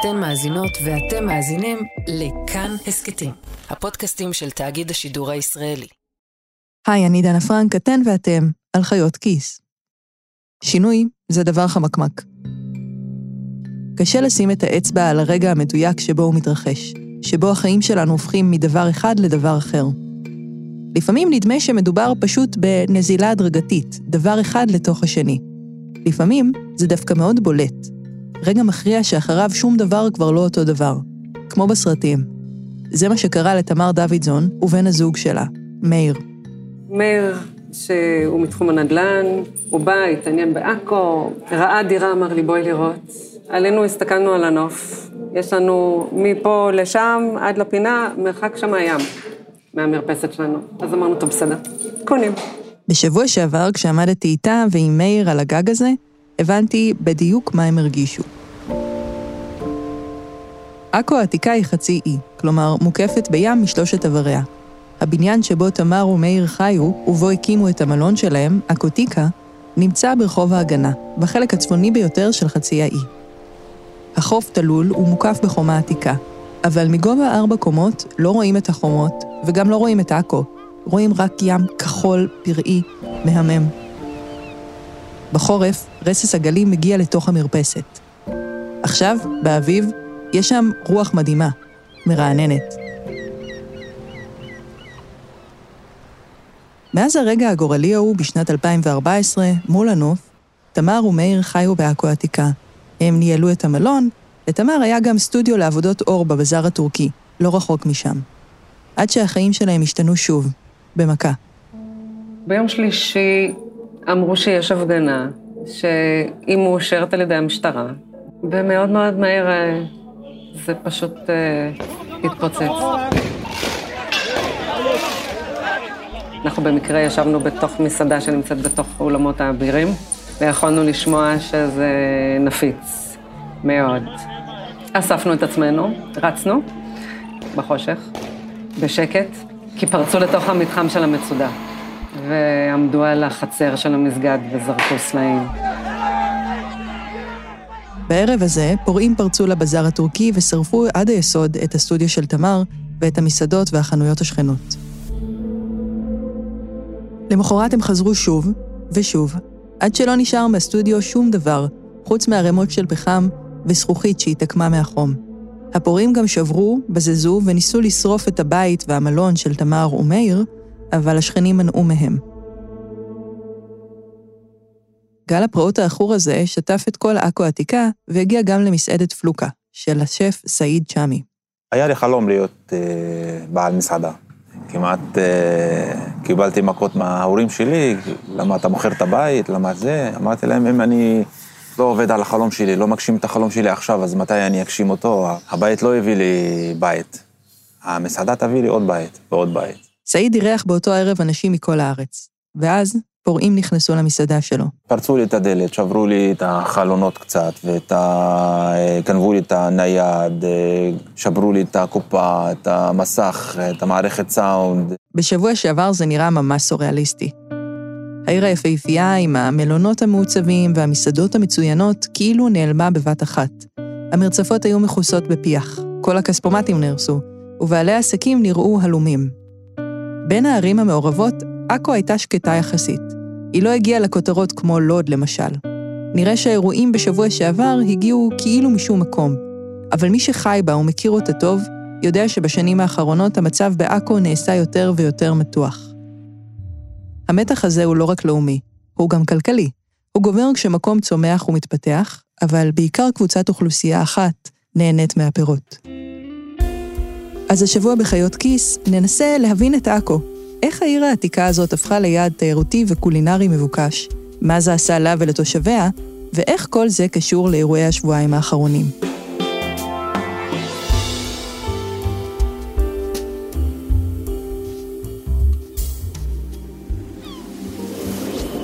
אתן מאזינות ואתם מאזינים לכאן הסכתים, הפודקאסטים של תאגיד השידור הישראלי. היי, אני דנה פרנק, אתן ואתם על חיות כיס. שינוי זה דבר חמקמק. קשה לשים את האצבע על הרגע המדויק שבו הוא מתרחש, שבו החיים שלנו הופכים מדבר אחד לדבר אחר. לפעמים נדמה שמדובר פשוט בנזילה הדרגתית, דבר אחד לתוך השני. לפעמים זה דווקא מאוד בולט. רגע מכריע שאחריו שום דבר כבר לא אותו דבר, כמו בסרטים. זה מה שקרה לתמר דוידזון ובן הזוג שלה, מאיר. מאיר, שהוא מתחום הנדל"ן, הוא בא, התעניין בעכו, ראה דירה, אמר לי, בואי לראות. עלינו הסתכלנו על הנוף. יש לנו מפה לשם, עד לפינה, מרחק שם הים, מהמרפסת שלנו. אז אמרנו, טוב, בסדר, קונים. בשבוע שעבר, כשעמדתי איתה ועם מאיר על הגג הזה, הבנתי בדיוק מה הם הרגישו. עכו העתיקה היא חצי אי, כלומר מוקפת בים משלושת עבריה. הבניין שבו תמר ומאיר חיו, ובו הקימו את המלון שלהם, אקוטיקה, נמצא ברחוב ההגנה, בחלק הצפוני ביותר של חצי האי. החוף תלול ומוקף בחומה עתיקה, אבל מגובה ארבע קומות לא רואים את החומות, וגם לא רואים את עכו, רואים רק ים כחול, פראי, מהמם. בחורף, רסס הגלים מגיע לתוך המרפסת. עכשיו, באביב, יש שם רוח מדהימה, מרעננת. מאז הרגע הגורלי ההוא בשנת 2014, מול הנוף, תמר ומאיר חיו בעכו העתיקה. הם ניהלו את המלון, לתמר היה גם סטודיו לעבודות אור בבזאר הטורקי, לא רחוק משם. עד שהחיים שלהם השתנו שוב, במכה. ביום שלישי אמרו שיש הפגנה, שהיא מאושרת על ידי המשטרה, ומאוד מאוד מהר אה, זה פשוט אה, התפוצץ. אנחנו במקרה ישבנו בתוך מסעדה שנמצאת בתוך אולמות האבירים, ויכולנו לשמוע שזה נפיץ מאוד. אספנו את עצמנו, רצנו בחושך, בשקט, כי פרצו לתוך המתחם של המצודה, ועמדו על החצר של המסגד וזרקו סלעים. בערב הזה, פורעים פרצו לבזאר הטורקי ושרפו עד היסוד את הסטודיו של תמר ואת המסעדות והחנויות השכנות. למחרת הם חזרו שוב ושוב, עד שלא נשאר מהסטודיו שום דבר, חוץ מערימות של פחם וזכוכית שהתעקמה מהחום. הפורעים גם שברו, בזזו וניסו לשרוף את הבית והמלון של תמר ומאיר, אבל השכנים מנעו מהם. גל הפרעות העכור הזה שטף את כל עכו העתיקה והגיע גם למסעדת פלוקה, של השף סעיד צ'אמי. היה לי חלום להיות אה, בעל מסעדה. כמעט אה, קיבלתי מכות מההורים שלי, למה אתה מוכר את הבית, למה זה? אמרתי להם, אם אני לא עובד על החלום שלי, לא מגשים את החלום שלי עכשיו, אז מתי אני אגשים אותו? הבית לא הביא לי בית. המסעדה תביא לי עוד בית ועוד בית. סעיד אירח באותו ערב אנשים מכל הארץ, ואז פורעים נכנסו למסעדה שלו. פרצו לי את הדלת, שברו לי את החלונות קצת, ואת ה... גנבו לי את הנייד, שברו לי את הקופה, את המסך, את המערכת סאונד. בשבוע שעבר זה נראה ממש סוריאליסטי. העיר היפהפייה עם המלונות המעוצבים והמסעדות המצוינות כאילו נעלמה בבת אחת. המרצפות היו מכוסות בפיח, כל הכספומטים נהרסו, ובעלי העסקים נראו הלומים. בין הערים המעורבות, עכו הייתה שקטה יחסית. היא לא הגיעה לכותרות כמו לוד, למשל. נראה שהאירועים בשבוע שעבר הגיעו כאילו משום מקום, אבל מי שחי בה ומכיר אותה טוב, יודע שבשנים האחרונות המצב בעכו נעשה יותר ויותר מתוח. המתח הזה הוא לא רק לאומי, הוא גם כלכלי. הוא גובר כשמקום צומח ומתפתח, אבל בעיקר קבוצת אוכלוסייה אחת נהנית מהפירות. אז השבוע בחיות כיס ננסה להבין את עכו. איך העיר העתיקה הזאת הפכה ליעד תיירותי וקולינרי מבוקש, מה זה עשה לה ולתושביה, ואיך כל זה קשור לאירועי השבועיים האחרונים.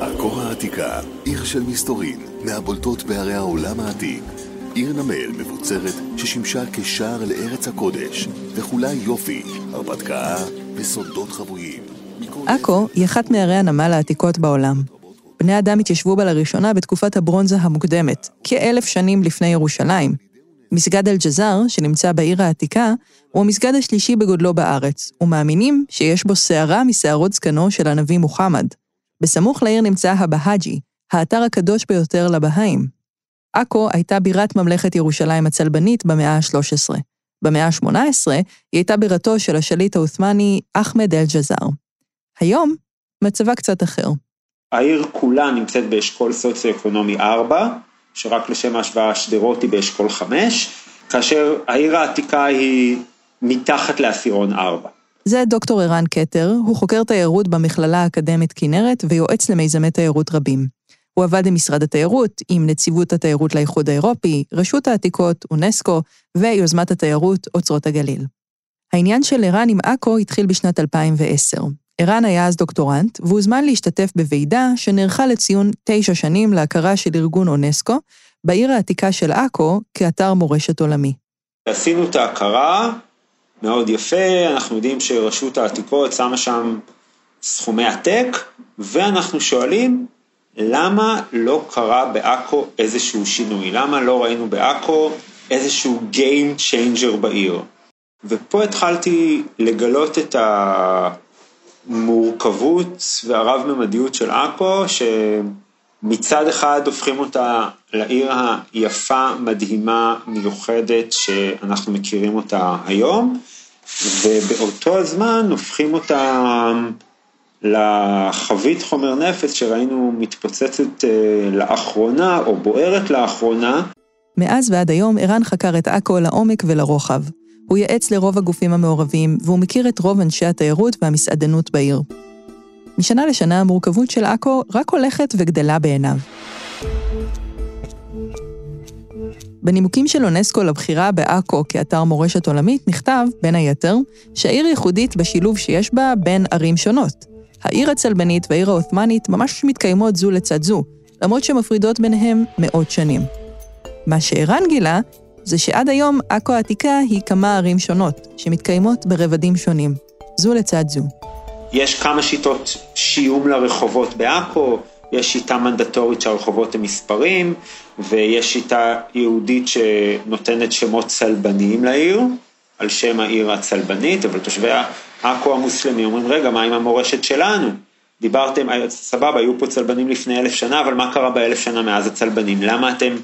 עכו העתיקה, עיר של מסתורין, מהבולטות בערי העולם העתיק. עיר נמל מבוצרת ששימשה כשער לארץ הקודש, וכולה יופי, הרפתקה וסודות חבויים. עכו היא אחת מערי הנמל העתיקות בעולם. בני אדם התיישבו בה לראשונה בתקופת הברונזה המוקדמת, כאלף שנים לפני ירושלים. מסגד אל-ג'זאר, שנמצא בעיר העתיקה, הוא המסגד השלישי בגודלו בארץ, ומאמינים שיש בו שערה משערות זקנו של הנביא מוחמד. בסמוך לעיר נמצא הבהאג'י, האתר הקדוש ביותר לבהאים. עכו הייתה בירת ממלכת ירושלים הצלבנית במאה ה-13. במאה ה-18 היא הייתה בירתו של השליט העות'מאני אחמד אל-ג'זאר. היום, מצבה קצת אחר. העיר כולה נמצאת באשכול סוציו-אקונומי 4, שרק לשם ההשוואה שדרות היא באשכול 5, כאשר העיר העתיקה היא מתחת לעשירון 4. זה דוקטור ערן כתר, הוא חוקר תיירות במכללה האקדמית כנרת ויועץ למיזמי תיירות רבים. הוא עבד עם משרד התיירות, עם נציבות התיירות לאיחוד האירופי, רשות העתיקות, אונסקו ויוזמת התיירות אוצרות הגליל. העניין של ערן עם עכו התחיל בשנת 2010. ערן היה אז דוקטורנט, והוזמן להשתתף בוועידה שנערכה לציון תשע שנים להכרה של ארגון אונסקו בעיר העתיקה של עכו כאתר מורשת עולמי. עשינו את ההכרה, מאוד יפה, אנחנו יודעים שרשות העתיקות שמה שם סכומי עתק, ואנחנו שואלים, למה לא קרה בעכו איזשהו שינוי? למה לא ראינו בעכו איזשהו Game Changer בעיר? ופה התחלתי לגלות את המורכבות והרב-ממדיות של עכו, שמצד אחד הופכים אותה לעיר היפה, מדהימה, מיוחדת, שאנחנו מכירים אותה היום, ובאותו הזמן הופכים אותה לחבית חומר נפץ שראינו מתפוצצת אה, לאחרונה, או בוערת לאחרונה. מאז ועד היום ערן חקר את עכו לעומק ולרוחב. הוא יעץ לרוב הגופים המעורבים, והוא מכיר את רוב אנשי התיירות והמסעדנות בעיר. משנה לשנה המורכבות של עכו רק הולכת וגדלה בעיניו. בנימוקים של אונסקו לבחירה בעכו כאתר מורשת עולמית נכתב, בין היתר, שהעיר ייחודית בשילוב שיש בה בין ערים שונות. העיר הצלבנית והעיר העות'מאנית ממש מתקיימות זו לצד זו, למרות שמפרידות ביניהם מאות שנים. מה שערן גילה, זה שעד היום עכו העתיקה היא כמה ערים שונות, שמתקיימות ברבדים שונים, זו לצד זו. יש כמה שיטות שיום לרחובות בעכו, יש שיטה מנדטורית שהרחובות הם מספרים, ויש שיטה יהודית שנותנת שמות צלבניים לעיר, על שם העיר הצלבנית, אבל תושבי עכו המוסלמים אומרים, רגע, מה עם המורשת שלנו? דיברתם, סבבה, היו פה צלבנים לפני אלף שנה, אבל מה קרה באלף שנה מאז הצלבנים? למה אתם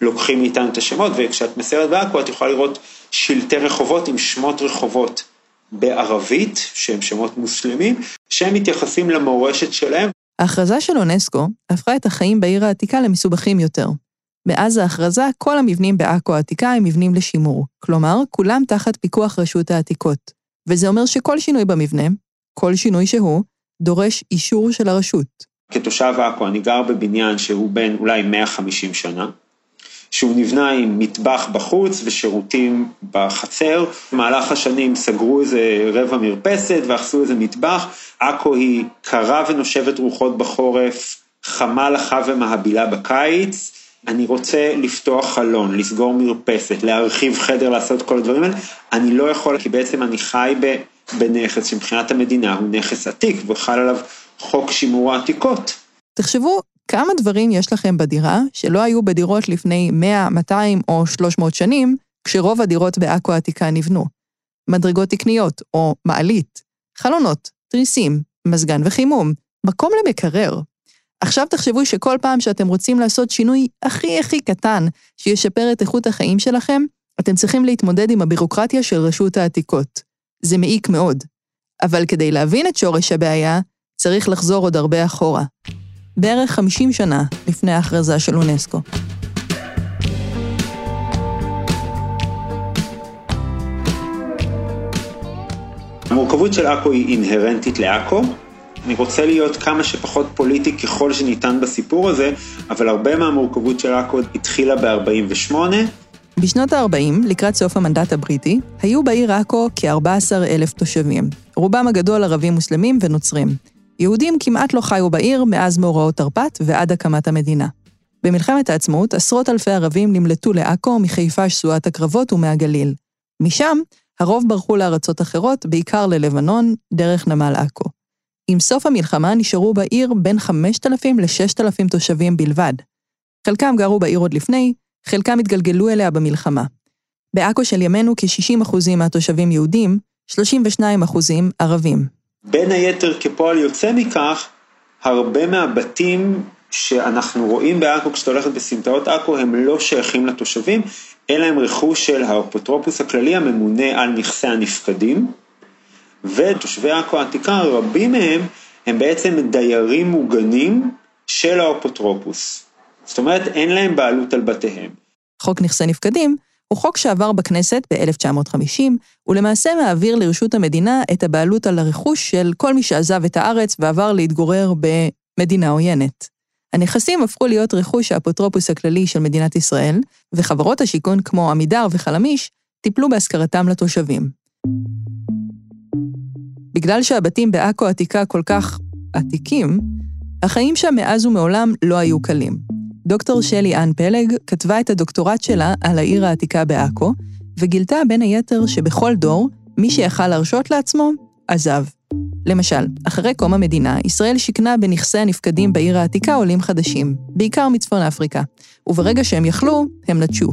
לוקחים מאיתנו את השמות? וכשאת מסיירת בעכו את יכולה לראות שלטי רחובות עם שמות רחובות בערבית, שהם שמות מוסלמים, שהם מתייחסים למורשת שלהם. ההכרזה של אונסקו הפכה את החיים בעיר העתיקה למסובכים יותר. מאז ההכרזה, כל המבנים בעכו העתיקה הם מבנים לשימור, כלומר, כולם תחת פיקוח רשות העתיקות. וזה אומר שכל שינוי במבנה, כל שינוי שהוא, דורש אישור של הרשות. כתושב עכו אני גר בבניין שהוא בן אולי 150 שנה, שהוא נבנה עם מטבח בחוץ ושירותים בחצר. במהלך השנים סגרו איזה רבע מרפסת ועשו איזה מטבח. עכו היא קרה ונושבת רוחות בחורף, חמה לחה ומהבילה בקיץ. אני רוצה לפתוח חלון, לסגור מרפסת, להרחיב חדר, לעשות כל הדברים האלה, אני לא יכול, כי בעצם אני חי בנכס שמבחינת המדינה הוא נכס עתיק וחל עליו חוק שימור העתיקות. תחשבו כמה דברים יש לכם בדירה שלא היו בדירות לפני 100, 200 או 300 שנים, כשרוב הדירות בעכו העתיקה נבנו. מדרגות תקניות או מעלית, חלונות, תריסים, מזגן וחימום, מקום למקרר, עכשיו תחשבו שכל פעם שאתם רוצים לעשות שינוי הכי הכי קטן שישפר את איכות החיים שלכם, אתם צריכים להתמודד עם הבירוקרטיה של רשות העתיקות. זה מעיק מאוד. אבל כדי להבין את שורש הבעיה, צריך לחזור עוד הרבה אחורה. בערך 50 שנה לפני ההכרזה של אונסקו. המורכבות של עכו היא אינהרנטית לעכו, אני רוצה להיות כמה שפחות פוליטי ככל שניתן בסיפור הזה, אבל הרבה מהמורכבות של עכו התחילה ב-48. בשנות ה-40, לקראת סוף המנדט הבריטי, היו בעיר עכו כ-14 אלף תושבים, רובם הגדול ערבים מוסלמים ונוצרים. יהודים כמעט לא חיו בעיר מאז מאורעות תרפ"ט ועד הקמת המדינה. במלחמת העצמאות, עשרות אלפי ערבים נמלטו לעכו מחיפה שסועת הקרבות ומהגליל. משם, הרוב ברחו לארצות אחרות, בעיקר ללבנון, דרך נמל עכו. עם סוף המלחמה נשארו בעיר בין 5,000 ל-6,000 תושבים בלבד. חלקם גרו בעיר עוד לפני, חלקם התגלגלו אליה במלחמה. בעכו של ימינו כ-60% מהתושבים יהודים, 32% ערבים. בין היתר, כפועל יוצא מכך, הרבה מהבתים שאנחנו רואים בעכו, כשאתה הולכת בסמטאות עכו, הם לא שייכים לתושבים, אלא הם רכוש של האפוטרופוס הכללי הממונה על נכסי הנפקדים, ותושבי עכו העתיקה, רבים מהם הם בעצם דיירים מוגנים של האפוטרופוס. זאת אומרת, אין להם בעלות על בתיהם. חוק נכסי נפקדים הוא חוק שעבר בכנסת ב-1950, ולמעשה מעביר לרשות המדינה את הבעלות על הרכוש של כל מי שעזב את הארץ ועבר להתגורר במדינה עוינת. הנכסים הפכו להיות רכוש האפוטרופוס הכללי של מדינת ישראל, וחברות השיכון כמו עמידר וחלמיש טיפלו בהשכרתם לתושבים. בגלל שהבתים בעכו עתיקה כל כך עתיקים, החיים שם מאז ומעולם לא היו קלים. דוקטור שלי אן פלג כתבה את הדוקטורט שלה על העיר העתיקה בעכו, וגילתה בין היתר שבכל דור, מי שיכל להרשות לעצמו, עזב. למשל, אחרי קום המדינה, ישראל שיכנה בנכסי הנפקדים בעיר העתיקה עולים חדשים, בעיקר מצפון אפריקה, וברגע שהם יכלו, הם נטשו.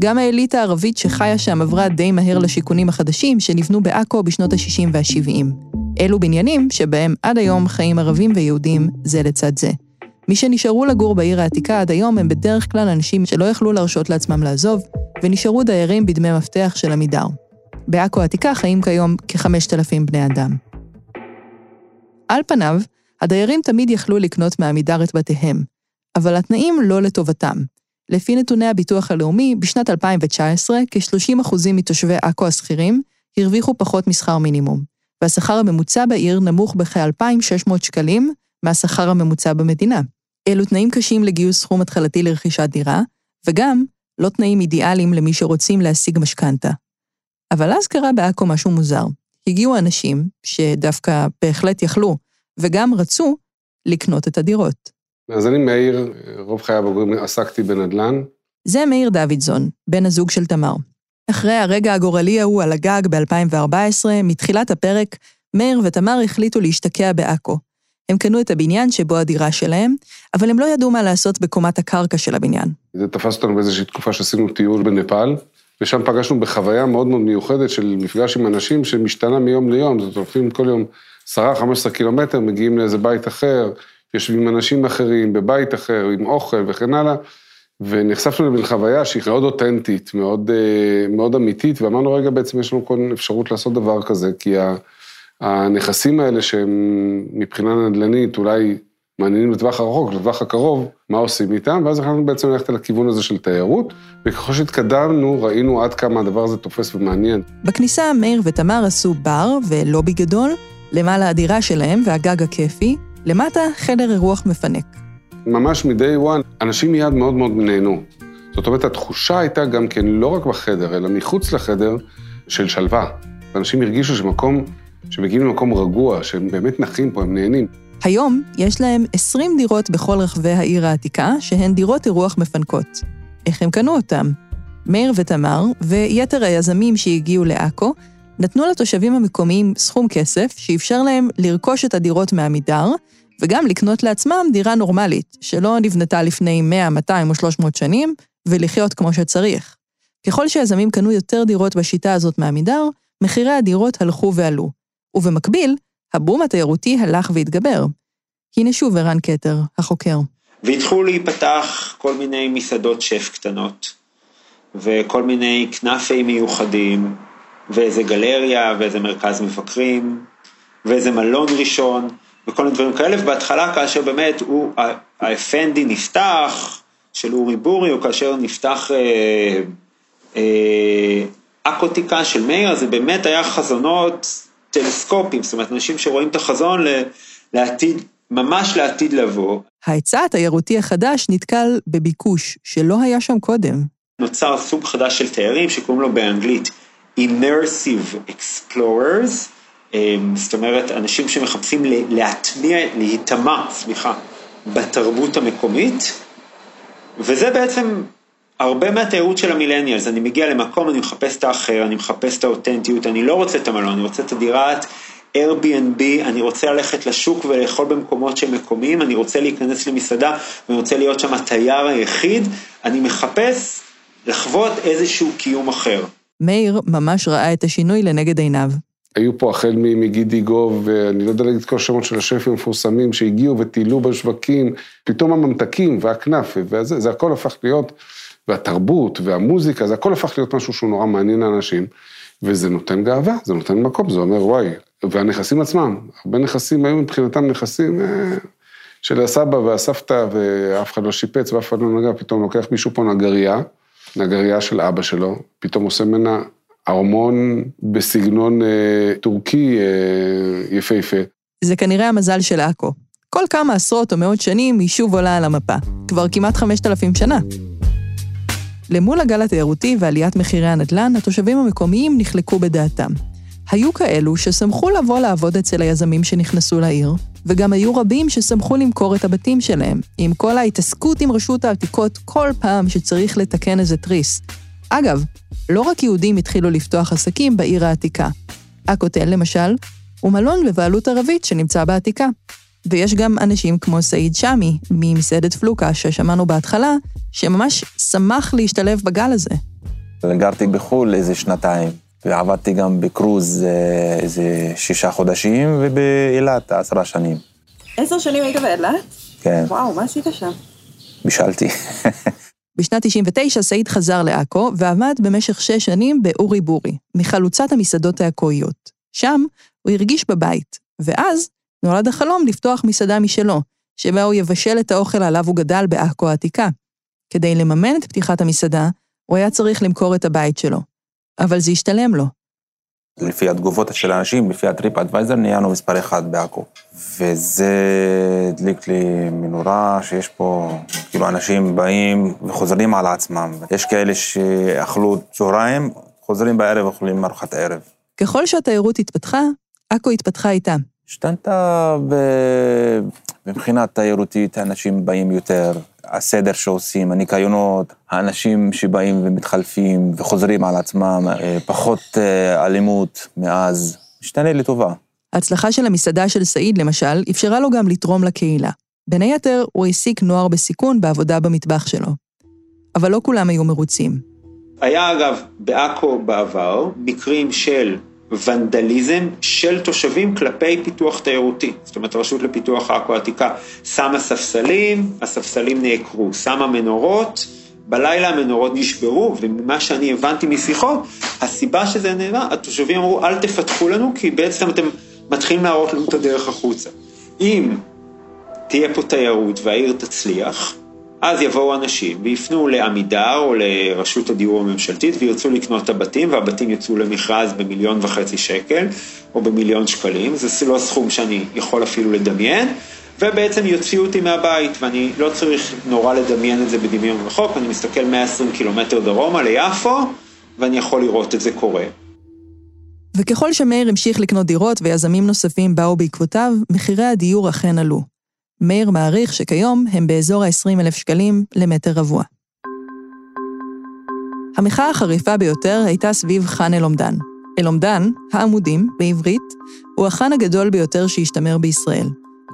גם האליטה הערבית שחיה שם עברה די מהר לשיכונים החדשים שנבנו בעכו בשנות ה-60 וה-70. אלו בניינים שבהם עד היום חיים ערבים ויהודים זה לצד זה. מי שנשארו לגור בעיר העתיקה עד היום הם בדרך כלל אנשים שלא יכלו להרשות לעצמם לעזוב, ונשארו דיירים בדמי מפתח של עמידר. בעכו העתיקה חיים כיום כ-5,000 בני אדם. על פניו, הדיירים תמיד יכלו לקנות מעמידר את בתיהם, אבל התנאים לא לטובתם. לפי נתוני הביטוח הלאומי, בשנת 2019, כ-30% מתושבי עכו השכירים הרוויחו פחות משכר מינימום, והשכר הממוצע בעיר נמוך בכ-2,600 שקלים מהשכר הממוצע במדינה. אלו תנאים קשים לגיוס סכום התחלתי לרכישת דירה, וגם לא תנאים אידיאליים למי שרוצים להשיג משכנתה. אבל אז קרה בעכו משהו מוזר. הגיעו אנשים שדווקא בהחלט יכלו, וגם רצו, לקנות את הדירות. אז אני מאיר, רוב חיי הבוגרים עסקתי בנדל"ן. זה מאיר דוידזון, בן הזוג של תמר. אחרי הרגע הגורלי ההוא על הגג ב-2014, מתחילת הפרק, מאיר ותמר החליטו להשתקע בעכו. הם קנו את הבניין שבו הדירה שלהם, אבל הם לא ידעו מה לעשות בקומת הקרקע של הבניין. זה תפס אותנו באיזושהי תקופה שעשינו טיול בנפאל, ושם פגשנו בחוויה מאוד מאוד מיוחדת של מפגש עם אנשים שמשתנה מיום ליום, זאת אומרת, כל יום 10-15 קילומטר, מגיעים לאיזה בית אחר, יושבים עם אנשים אחרים, בבית אחר, עם אוכל וכן הלאה, ונחשפנו לחוויה שהיא מאוד אותנטית, מאוד, אה, מאוד אמיתית, ואמרנו, רגע, בעצם יש לנו כל אפשרות לעשות דבר כזה, כי הנכסים האלה שהם מבחינה נדל"נית אולי מעניינים לטווח הרחוק, לטווח הקרוב, מה עושים איתם, ואז החלטנו בעצם ללכת על הכיוון הזה של תיירות, וככל שהתקדמנו, ראינו עד כמה הדבר הזה תופס ומעניין. בכניסה מאיר ותמר עשו בר ולובי גדול, למעלה הדירה שלהם והגג הכיפי, למטה חדר אירוח מפנק. ממש מ-day one, אנשים מיד מאוד מאוד נהנו. זאת אומרת, התחושה הייתה גם כן לא רק בחדר, אלא מחוץ לחדר, של שלווה. אנשים הרגישו שמקום, שמגיעים למקום רגוע, שהם באמת נחים פה, הם נהנים. היום יש להם 20 דירות בכל רחבי העיר העתיקה, שהן דירות אירוח מפנקות. איך הם קנו אותם? מאיר ותמר ויתר היזמים שהגיעו לעכו נתנו לתושבים המקומיים סכום כסף שאפשר להם לרכוש את הדירות מעמידר, וגם לקנות לעצמם דירה נורמלית, שלא נבנתה לפני 100, 200 או 300 שנים, ולחיות כמו שצריך. ככל שיזמים קנו יותר דירות בשיטה הזאת מעמידר, מחירי הדירות הלכו ועלו. ובמקביל, הבום התיירותי הלך והתגבר. הנה שוב ערן כתר, החוקר. והתחילו להיפתח כל מיני מסעדות שף קטנות, וכל מיני כנפי מיוחדים, ואיזה גלריה, ואיזה מרכז מבקרים, ואיזה מלון ראשון, וכל מיני דברים כאלה, ובהתחלה כאשר באמת הוא, האפנדי נפתח, של אורי בורי, או כאשר נפתח אה, אה, אקוטיקה של מאיר, אז זה באמת היה חזונות טלסקופיים, זאת אומרת, אנשים שרואים את החזון לעתיד, ממש לעתיד לבוא. ההיצע התיירותי החדש נתקל בביקוש שלא היה שם קודם. נוצר סוג חדש של תיירים שקוראים לו באנגלית Immersive Explorers, אמ, זאת אומרת, אנשים שמחפשים להטמיע, להיטמע, סליחה, בתרבות המקומית, וזה בעצם הרבה מהתיירות של המילניאלס, אני מגיע למקום, אני מחפש את האחר, אני מחפש את האותנטיות, אני לא רוצה את המלון, אני רוצה את הדירת Airbnb, אני רוצה ללכת לשוק ולאכול במקומות שהם מקומיים, אני רוצה להיכנס למסעדה ואני רוצה להיות שם התייר היחיד, אני מחפש לחוות איזשהו קיום אחר. מאיר ממש ראה את השינוי לנגד עיניו. היו פה החל מגידי גוב, ואני לא יודע להגיד כל השמות של השפים המפורסמים שהגיעו וטיילו בשווקים, פתאום הממתקים והכנאפה, וזה, זה הכל הפך להיות, והתרבות והמוזיקה, זה הכל הפך להיות משהו שהוא נורא מעניין לאנשים, וזה נותן גאווה, זה נותן מקום, זה אומר וואי, והנכסים עצמם, הרבה נכסים היו מבחינתם נכסים אה, של הסבא והסבתא, ואף אחד לא שיפץ ואף אחד לא נגע, פתאום לוקח מישהו פה נגרייה, נגרייה של אבא שלו, פתאום עושה ממנה ארמון בסגנון אה, טורקי אה, יפהפה. זה כנראה המזל של עכו. כל כמה עשרות או מאות שנים היא שוב עולה על המפה. כבר כמעט 5,000 שנה. למול הגל התיירותי ועליית מחירי הנדל"ן, התושבים המקומיים נחלקו בדעתם. היו כאלו ששמחו לבוא לעבוד אצל היזמים שנכנסו לעיר, וגם היו רבים ששמחו למכור את הבתים שלהם, עם כל ההתעסקות עם רשות העתיקות כל פעם שצריך לתקן איזה תריס. אגב, לא רק יהודים התחילו לפתוח עסקים בעיר העתיקה. הכותל, למשל, הוא מלון בבעלות ערבית שנמצא בעתיקה. ויש גם אנשים כמו סעיד שמי, ממסעדת פלוקה, ששמענו בהתחלה, שממש שמח להשתלב בגל הזה. גרתי בחו"ל איזה שנתיים, ועבדתי גם בקרוז אה, איזה שישה חודשים, ובאילת עשרה שנים. עשר שנים היית באילת? כן. וואו, מה עשית שם? בישלתי. בשנת 99 סעיד חזר לעכו ועבד במשך שש שנים באורי בורי, מחלוצת המסעדות העכואיות. שם הוא הרגיש בבית, ואז נולד החלום לפתוח מסעדה משלו, שבה הוא יבשל את האוכל עליו הוא גדל בעכו העתיקה. כדי לממן את פתיחת המסעדה, הוא היה צריך למכור את הבית שלו. אבל זה השתלם לו. לפי התגובות של האנשים, לפי הטריפ אדוויזר, נהיינו מספר אחד בעכו. וזה הדליק לי מנורה שיש פה, כאילו אנשים באים וחוזרים על עצמם. יש כאלה שאכלו צהריים, חוזרים בערב ואוכלים ארוחת ערב. ככל שהתיירות התפתחה, עכו התפתחה איתה. השתנתה ב... מבחינה תיירותית, האנשים באים יותר, הסדר שעושים, הניקיונות, האנשים שבאים ומתחלפים וחוזרים על עצמם, אה, פחות אה, אלימות מאז, משתנה לטובה. ההצלחה של המסעדה של סעיד, למשל, אפשרה לו גם לתרום לקהילה. בין היתר, הוא העסיק נוער בסיכון בעבודה במטבח שלו. אבל לא כולם היו מרוצים. היה אגב בעכו בעבר מקרים של ונדליזם של תושבים כלפי פיתוח תיירותי. זאת אומרת, הרשות לפיתוח עכו העתיקה שמה ספסלים, הספסלים נעקרו, שמה מנורות, בלילה המנורות נשברו, וממה שאני הבנתי משיחות, הסיבה שזה נראה, התושבים אמרו, אל תפתחו לנו, כי בעצם אתם מתחילים להראות לנו את הדרך החוצה. אם תהיה פה תיירות והעיר תצליח, אז יבואו אנשים ויפנו לעמידר או לרשות הדיור הממשלתית וירצו לקנות את הבתים, והבתים יצאו למכרז במיליון וחצי שקל או במיליון שקלים, זה לא סכום שאני יכול אפילו לדמיין, ובעצם יוציאו אותי מהבית, ואני לא צריך נורא לדמיין את זה בדמיון רחוק, אני מסתכל 120 קילומטר דרומה ליפו, ואני יכול לראות את זה קורה. וככל שמאיר המשיך לקנות דירות ויזמים נוספים באו בעקבותיו, מחירי הדיור אכן עלו. מאיר מעריך שכיום הם באזור ה-20 אלף שקלים למטר רבוע. המחאה החריפה ביותר הייתה סביב ח'אן אל-עומדן. אל-עומדן, העמודים, בעברית, הוא הח'אן הגדול ביותר שהשתמר בישראל.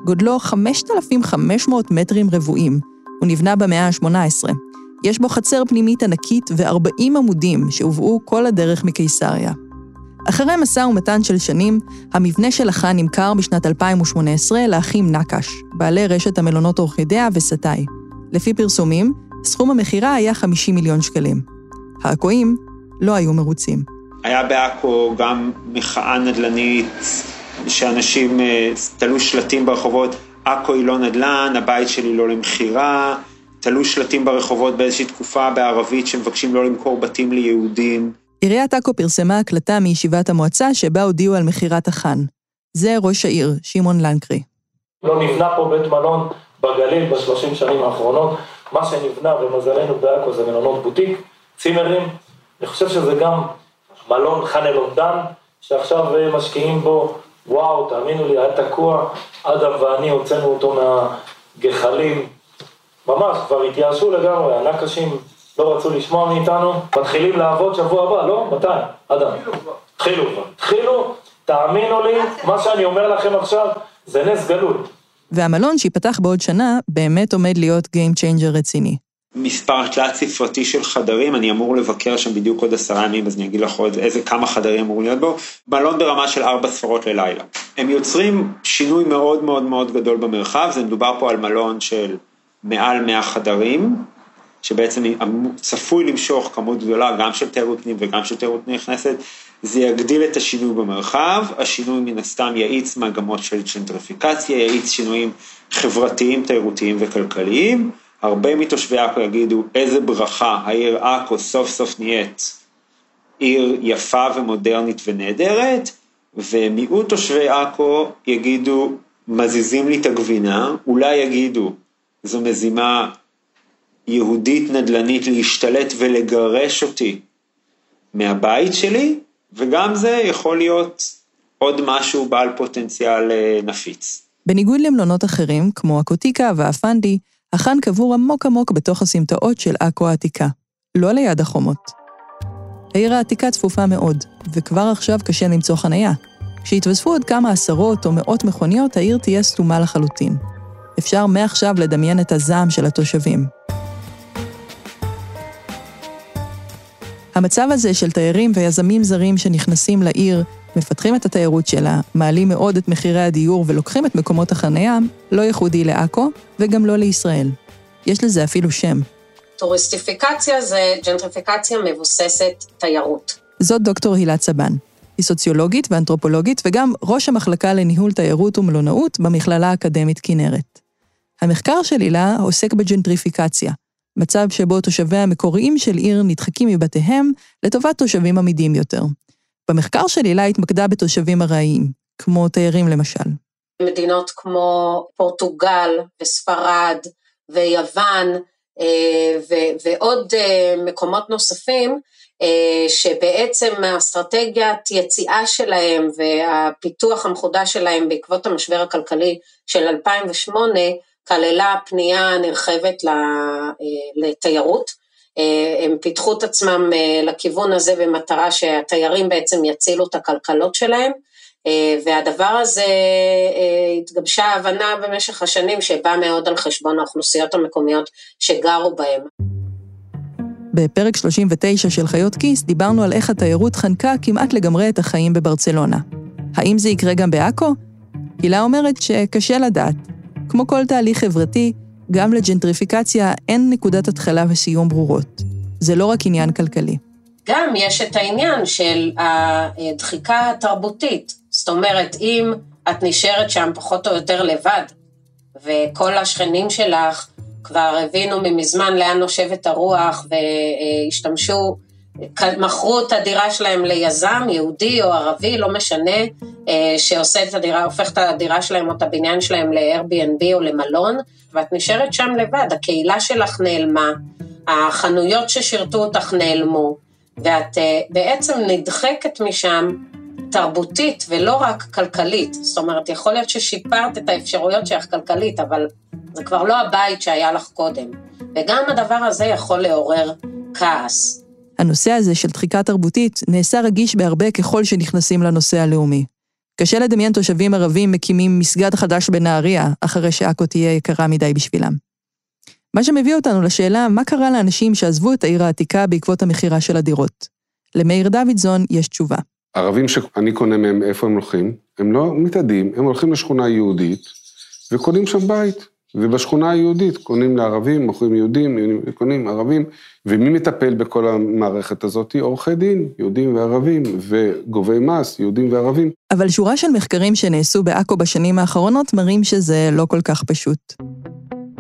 גודלו 5,500 מטרים רבועים. הוא נבנה במאה ה-18. יש בו חצר פנימית ענקית ו-40 עמודים שהובאו כל הדרך מקיסריה. אחרי משא ומתן של שנים, המבנה של החאן נמכר בשנת 2018 לאחים נקש, בעלי רשת המלונות אורחידאה וסטאי. לפי פרסומים, סכום המכירה היה 50 מיליון שקלים. העכואים לא היו מרוצים. היה בעכו גם מחאה נדל"נית, שאנשים אה, תלו שלטים ברחובות, עכו היא לא נדל"ן, הבית שלי לא למכירה, תלו שלטים ברחובות באיזושהי תקופה בערבית שמבקשים לא למכור בתים ליהודים. עיריית עכו פרסמה הקלטה מישיבת המועצה שבה הודיעו על מכירת החאן. זה ראש העיר, שמעון לנקרי. לא נבנה פה בית מלון בגליל בשלושים שנים האחרונות. מה שנבנה, ומזלנו בעכו, זה מלונות בוטיק, צימרים. אני חושב שזה גם מלון חאן אל-עומדן, שעכשיו אה, משקיעים בו, וואו, תאמינו לי, היה תקוע, אדם ואני הוצאנו אותו מהגחלים. ממש, כבר התייאשו לגמרי, הנקשים לא רצו לשמוע מאיתנו, מתחילים לעבוד שבוע הבא, לא? מתי? אדם. התחילו כבר. התחילו, תאמינו לי, מה שאני אומר לכם עכשיו, זה נס גלוי. והמלון שייפתח בעוד שנה באמת עומד להיות Game Changer רציני. מספר תלת ספרתי של חדרים, אני אמור לבקר שם בדיוק עוד עשרה ימים, אז אני אגיד לך עוד איזה כמה חדרים אמורים להיות בו, מלון ברמה של ארבע ספרות ללילה. הם יוצרים שינוי מאוד מאוד מאוד גדול במרחב, זה מדובר פה על מלון של מעל 100 חדרים, שבעצם צפוי למשוך כמות גדולה גם של תיירות פנים וגם של תיירות נכנסת, זה יגדיל את השינוי במרחב, השינוי מן הסתם יאיץ מגמות של צ'נטריפיקציה, יאיץ שינויים חברתיים, תיירותיים וכלכליים. הרבה מתושבי עכו יגידו איזה ברכה, העיר עכו סוף סוף נהיית עיר יפה ומודרנית ונהדרת, ומיעוט תושבי עכו יגידו מזיזים לי את הגבינה, אולי יגידו זו מזימה יהודית נדל"נית להשתלט ולגרש אותי מהבית שלי, וגם זה יכול להיות עוד משהו בעל פוטנציאל אה, נפיץ. בניגוד למלונות אחרים, כמו הקוטיקה והפנדי, החאן קבור עמוק עמוק בתוך הסמטאות של עכו העתיקה, לא ליד החומות. העיר העתיקה צפופה מאוד, וכבר עכשיו קשה למצוא חניה. כשיתווספו עוד כמה עשרות או מאות מכוניות, העיר תהיה סתומה לחלוטין. אפשר מעכשיו לדמיין את הזעם של התושבים. המצב הזה של תיירים ויזמים זרים שנכנסים לעיר, מפתחים את התיירות שלה, מעלים מאוד את מחירי הדיור ולוקחים את מקומות החניה, לא ייחודי לעכו וגם לא לישראל. יש לזה אפילו שם. טוריסטיפיקציה זה ג'נטריפיקציה מבוססת תיירות. זאת דוקטור הילה צבן. היא סוציולוגית ואנתרופולוגית וגם ראש המחלקה לניהול תיירות ומלונאות במכללה האקדמית כנרת. המחקר של הילה עוסק בג'נטריפיקציה, מצב שבו תושביה המקוריים של עיר נדחקים מבתיהם לטובת תושבים עמידים יותר. במחקר של הילה התמקדה בתושבים ארעיים, כמו תיירים למשל. מדינות כמו פורטוגל וספרד ויוון אה, ועוד אה, מקומות נוספים, אה, שבעצם האסטרטגיית יציאה שלהם והפיתוח המחודש שלהם בעקבות המשבר הכלכלי של 2008, כללה פנייה נרחבת לתיירות. הם פיתחו את עצמם לכיוון הזה במטרה שהתיירים בעצם יצילו את הכלכלות שלהם. והדבר הזה, התגבשה ההבנה במשך השנים שבא מאוד על חשבון האוכלוסיות המקומיות שגרו בהם. בפרק 39 של חיות כיס דיברנו על איך התיירות חנקה כמעט לגמרי את החיים בברצלונה. האם זה יקרה גם בעכו? הילה אומרת שקשה לדעת. כמו כל תהליך חברתי, גם לג'נטריפיקציה אין נקודת התחלה וסיום ברורות. זה לא רק עניין כלכלי. גם יש את העניין של הדחיקה התרבותית. זאת אומרת, אם את נשארת שם פחות או יותר לבד, וכל השכנים שלך כבר הבינו ממזמן לאן נושבת הרוח והשתמשו, מכרו את הדירה שלהם ליזם, יהודי או ערבי, לא משנה, שעושה את הדירה, הופך את הדירה שלהם או את הבניין שלהם ל-Airbnb או למלון, ואת נשארת שם לבד, הקהילה שלך נעלמה, החנויות ששירתו אותך נעלמו, ואת בעצם נדחקת משם תרבותית ולא רק כלכלית. זאת אומרת, יכול להיות ששיפרת את האפשרויות שלך כלכלית, אבל זה כבר לא הבית שהיה לך קודם. וגם הדבר הזה יכול לעורר כעס. הנושא הזה של דחיקה תרבותית נעשה רגיש בהרבה ככל שנכנסים לנושא הלאומי. קשה לדמיין תושבים ערבים מקימים מסגד חדש בנהריה, אחרי שעכו תהיה יקרה מדי בשבילם. מה שמביא אותנו לשאלה, מה קרה לאנשים שעזבו את העיר העתיקה בעקבות המכירה של הדירות? למאיר דוידזון יש תשובה. ערבים שאני קונה מהם, איפה הם הולכים? הם לא מתאדים, הם הולכים לשכונה יהודית וקונים שם בית. ובשכונה היהודית קונים לערבים, מוכרים יהודים, קונים ערבים, ומי מטפל בכל המערכת הזאת? עורכי דין, יהודים וערבים, וגובי מס, יהודים וערבים. אבל שורה של מחקרים שנעשו בעכו בשנים האחרונות מראים שזה לא כל כך פשוט.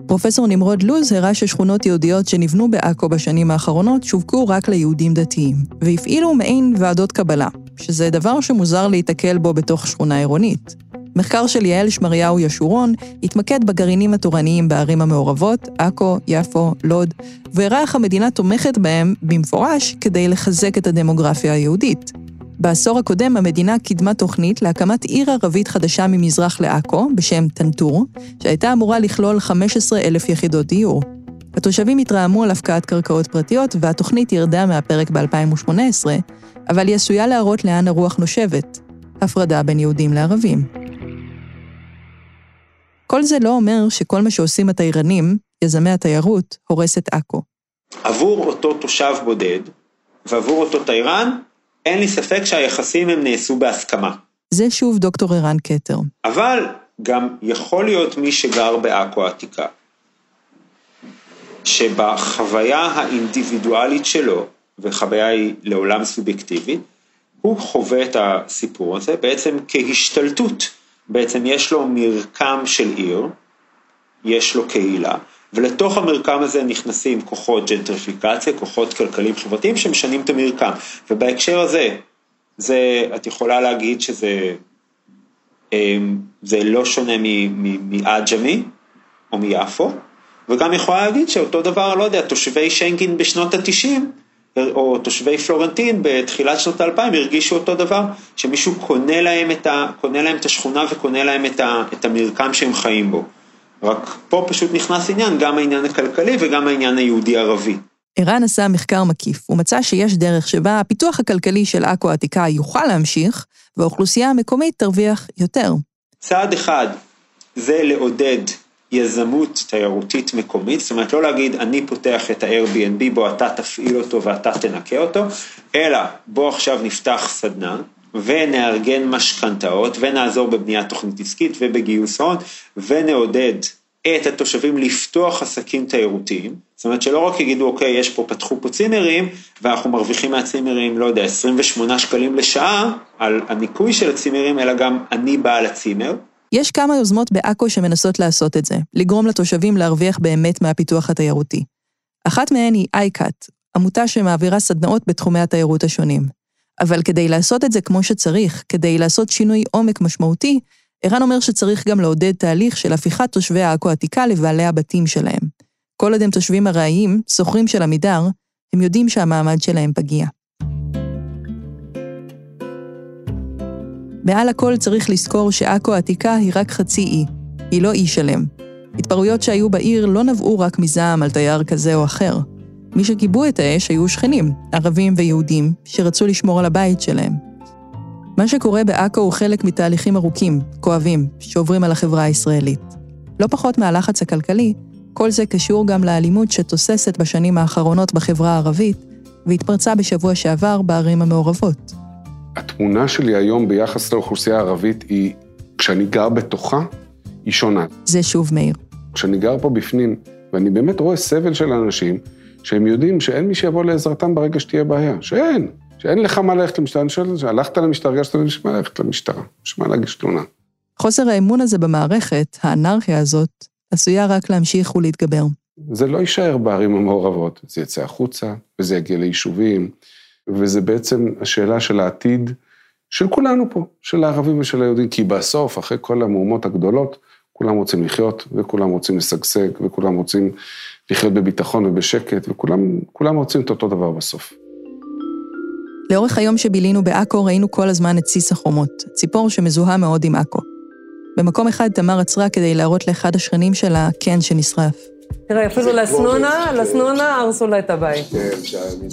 פרופסור נמרוד לוז הראה ששכונות יהודיות שנבנו בעכו בשנים האחרונות שווקו רק ליהודים דתיים, והפעילו מעין ועדות קבלה, שזה דבר שמוזר להיתקל בו בתוך שכונה עירונית. מחקר של יעל שמריהו ישורון התמקד בגרעינים התורניים בערים המעורבות, עכו, יפו, לוד, והראה איך המדינה תומכת בהם במפורש כדי לחזק את הדמוגרפיה היהודית. בעשור הקודם המדינה קידמה תוכנית להקמת עיר ערבית חדשה ממזרח לעכו, בשם טנטור, שהייתה אמורה לכלול 15 אלף יחידות דיור. התושבים התרעמו על הפקעת קרקעות פרטיות והתוכנית ירדה מהפרק ב-2018, אבל היא עשויה להראות לאן הרוח נושבת, הפרדה בין יהודים לערבים. כל זה לא אומר שכל מה שעושים התיירנים, יזמי התיירות, הורס את עכו. עבור אותו תושב בודד ועבור אותו תיירן, אין לי ספק שהיחסים הם נעשו בהסכמה. זה שוב דוקטור ערן כתר. אבל גם יכול להיות מי שגר בעכו העתיקה, שבחוויה האינדיבידואלית שלו, וחוויה היא לעולם סובייקטיבית, הוא חווה את הסיפור הזה בעצם כהשתלטות. בעצם יש לו מרקם של עיר, יש לו קהילה, ולתוך המרקם הזה נכנסים כוחות ג'נטריפיקציה, כוחות כלכליים חברתיים שמשנים את המרקם. ובהקשר הזה, זה, את יכולה להגיד שזה אמ, זה לא שונה מעג'מי או מיפו, וגם יכולה להגיד שאותו דבר, לא יודע, תושבי שיינקין בשנות התשעים, או תושבי פלורנטין בתחילת שנות האלפיים הרגישו אותו דבר, שמישהו קונה להם את, ה, קונה להם את השכונה וקונה להם את, ה, את המרקם שהם חיים בו. רק פה פשוט נכנס עניין, גם העניין הכלכלי וגם העניין היהודי-ערבי. ערן עשה מחקר מקיף, הוא מצא שיש דרך שבה הפיתוח הכלכלי של עכו העתיקה יוכל להמשיך, והאוכלוסייה המקומית תרוויח יותר. צעד אחד זה לעודד יזמות תיירותית מקומית, זאת אומרת לא להגיד אני פותח את ה-Airbnb בו אתה תפעיל אותו ואתה תנקה אותו, אלא בוא עכשיו נפתח סדנה ונארגן משכנתאות ונעזור בבניית תוכנית עסקית ובגיוס הון ונעודד את התושבים לפתוח עסקים תיירותיים, זאת אומרת שלא רק יגידו אוקיי יש פה, פתחו פה צימרים ואנחנו מרוויחים מהצימרים, לא יודע, 28 שקלים לשעה על הניקוי של הצימרים, אלא גם אני בעל הצימר. יש כמה יוזמות בעכו שמנסות לעשות את זה, לגרום לתושבים להרוויח באמת מהפיתוח התיירותי. אחת מהן היא אייקאט, עמותה שמעבירה סדנאות בתחומי התיירות השונים. אבל כדי לעשות את זה כמו שצריך, כדי לעשות שינוי עומק משמעותי, ערן אומר שצריך גם לעודד תהליך של הפיכת תושבי עכו העתיקה לבעלי הבתים שלהם. כל עוד הם תושבים ארעיים, שוכרים של עמידר, הם יודעים שהמעמד שלהם פגיע. מעל הכל צריך לזכור שעכו העתיקה היא רק חצי אי, היא לא אי שלם. התפרעויות שהיו בעיר לא נבעו רק מזעם על תייר כזה או אחר. מי שכיבו את האש היו שכנים, ערבים ויהודים, שרצו לשמור על הבית שלהם. מה שקורה בעכו הוא חלק מתהליכים ארוכים, כואבים, שעוברים על החברה הישראלית. לא פחות מהלחץ הכלכלי, כל זה קשור גם לאלימות שתוססת בשנים האחרונות בחברה הערבית, והתפרצה בשבוע שעבר בערים המעורבות. התמונה שלי היום ביחס לאוכלוסייה הערבית היא, כשאני גר בתוכה, היא שונה. זה שוב מאיר. כשאני גר פה בפנים, ואני באמת רואה סבל של אנשים, שהם יודעים שאין מי שיבוא לעזרתם ברגע שתהיה בעיה, שאין. שאין לך מה ללכת למשטרה, אני שואל הלכת למשטרה, הרגשת בשביל מה ללכת למשטרה, בשביל מה להגיש תלונה. חוסר האמון הזה במערכת, האנרכיה הזאת, עשויה רק להמשיך ולהתגבר. זה לא יישאר בערים המעורבות, זה יצא החוצה, וזה יגיע ליישובים, וזה בעצם השאלה של העתיד של כולנו פה, של הערבים ושל היהודים, כי בסוף, אחרי כל המהומות הגדולות, כולם רוצים לחיות, וכולם רוצים לשגשג, וכולם רוצים לחיות בביטחון ובשקט, וכולם רוצים את אותו דבר בסוף. לאורך היום שבילינו בעכו ראינו כל הזמן את סיס החומות, ציפור שמזוהה מאוד עם עכו. במקום אחד תמר עצרה כדי להראות לאחד השכנים שלה קן שנשרף. תראה, אפילו לסנונה, לסנונה הרסו לה את הבית. כן,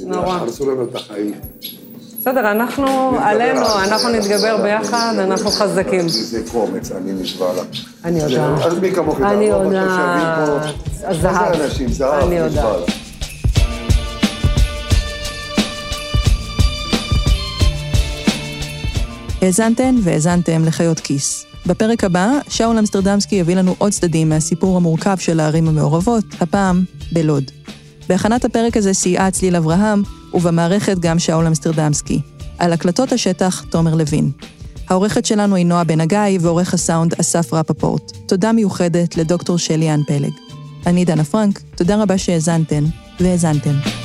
נורא. הרסו לנו את החיים. בסדר, אנחנו, עלינו, אנחנו נתגבר ביחד, אנחנו חזקים. זה קומץ, אני נשבע לה. אני יודעת. אז מי כמוך יודעת. אני יודעת. זהב. אני יודעת. האזנתן והאזנתם לחיות כיס. בפרק הבא, שאול אמסטרדמסקי יביא לנו עוד צדדים מהסיפור המורכב של הערים המעורבות, הפעם בלוד. בהכנת הפרק הזה סייעה צליל אברהם, ובמערכת גם שאול אמסטרדמסקי. על הקלטות השטח, תומר לוין. העורכת שלנו היא נועה בן הגיא, ועורך הסאונד אסף רפפורט. תודה מיוחדת לדוקטור שלי אן פלג. אני דנה פרנק, תודה רבה שהאזנתן והאזנתם.